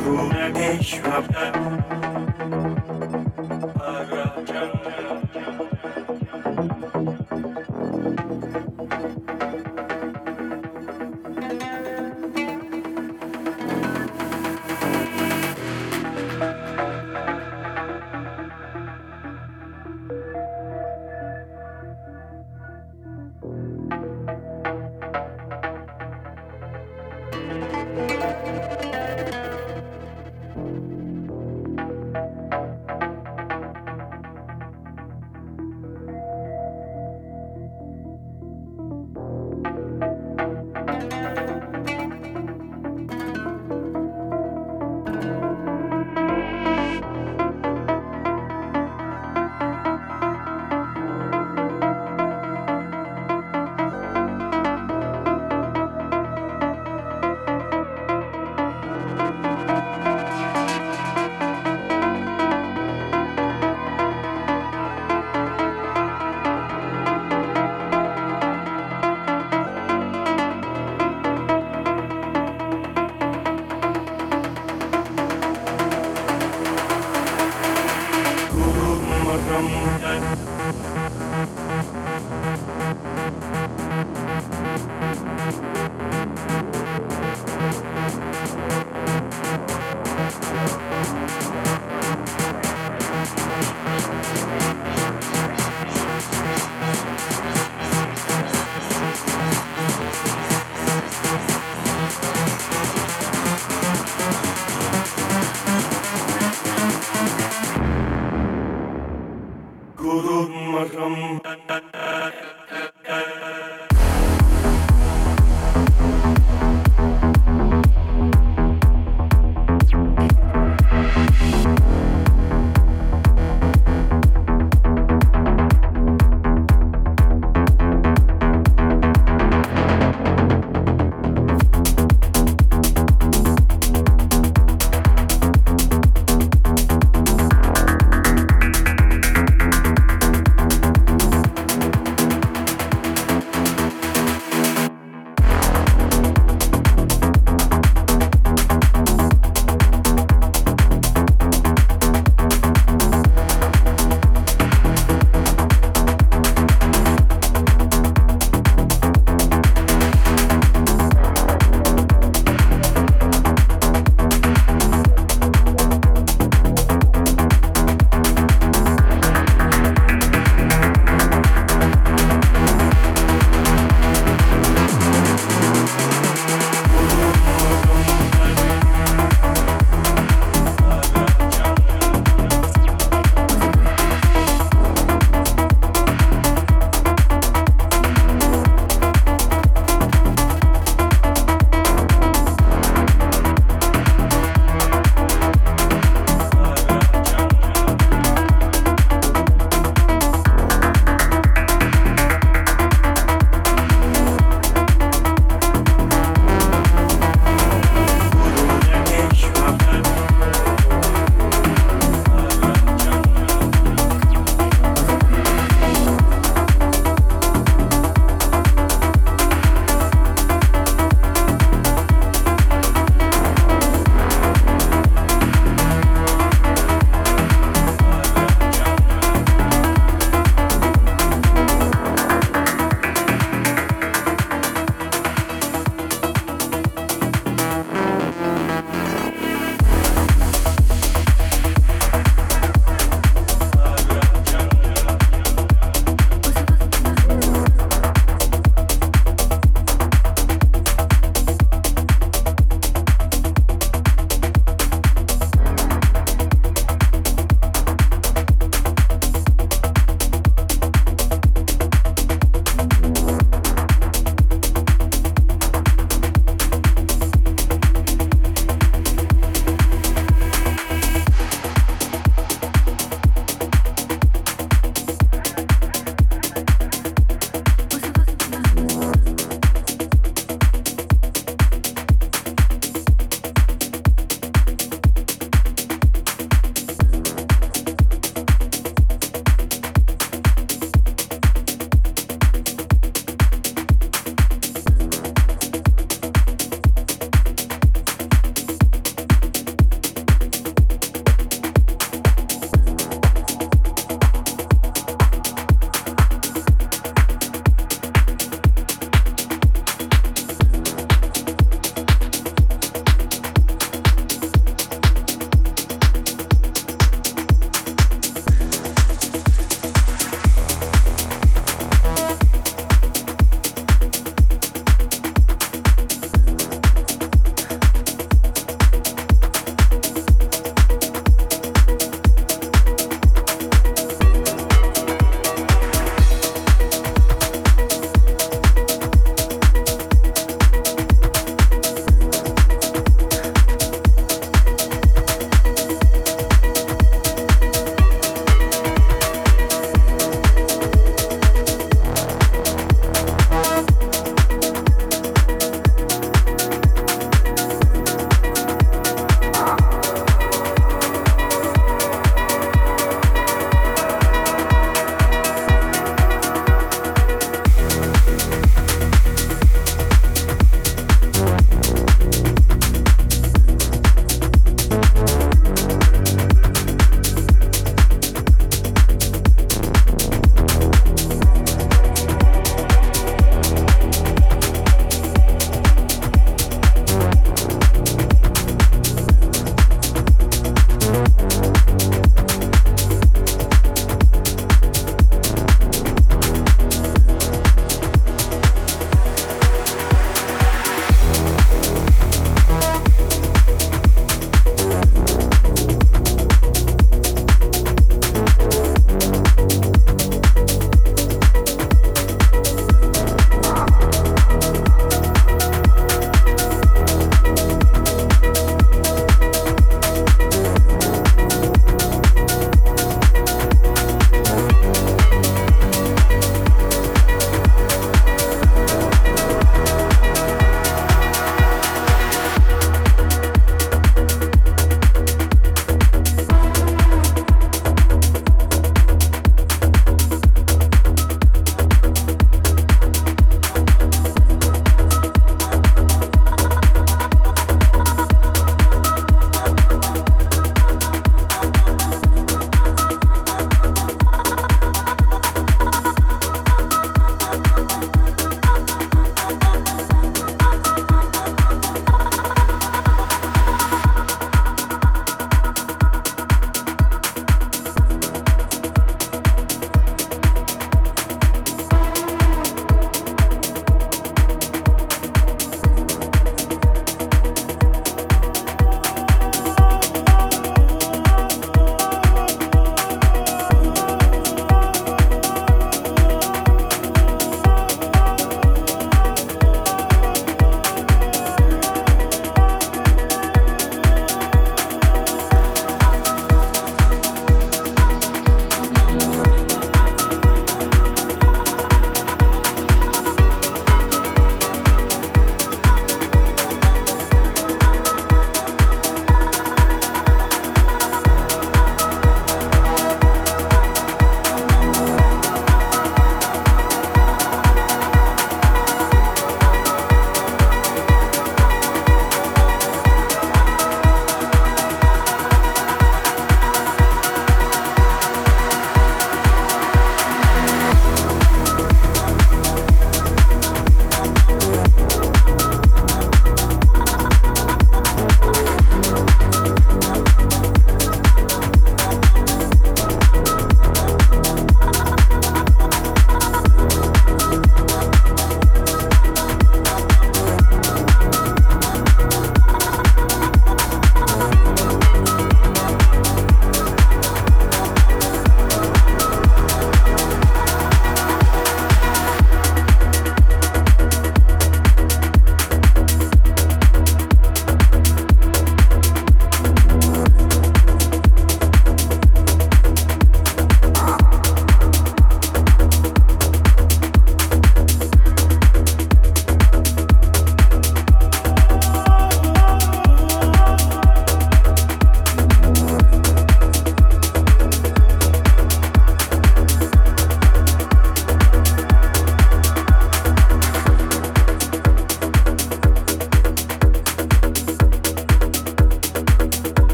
room that makes you up.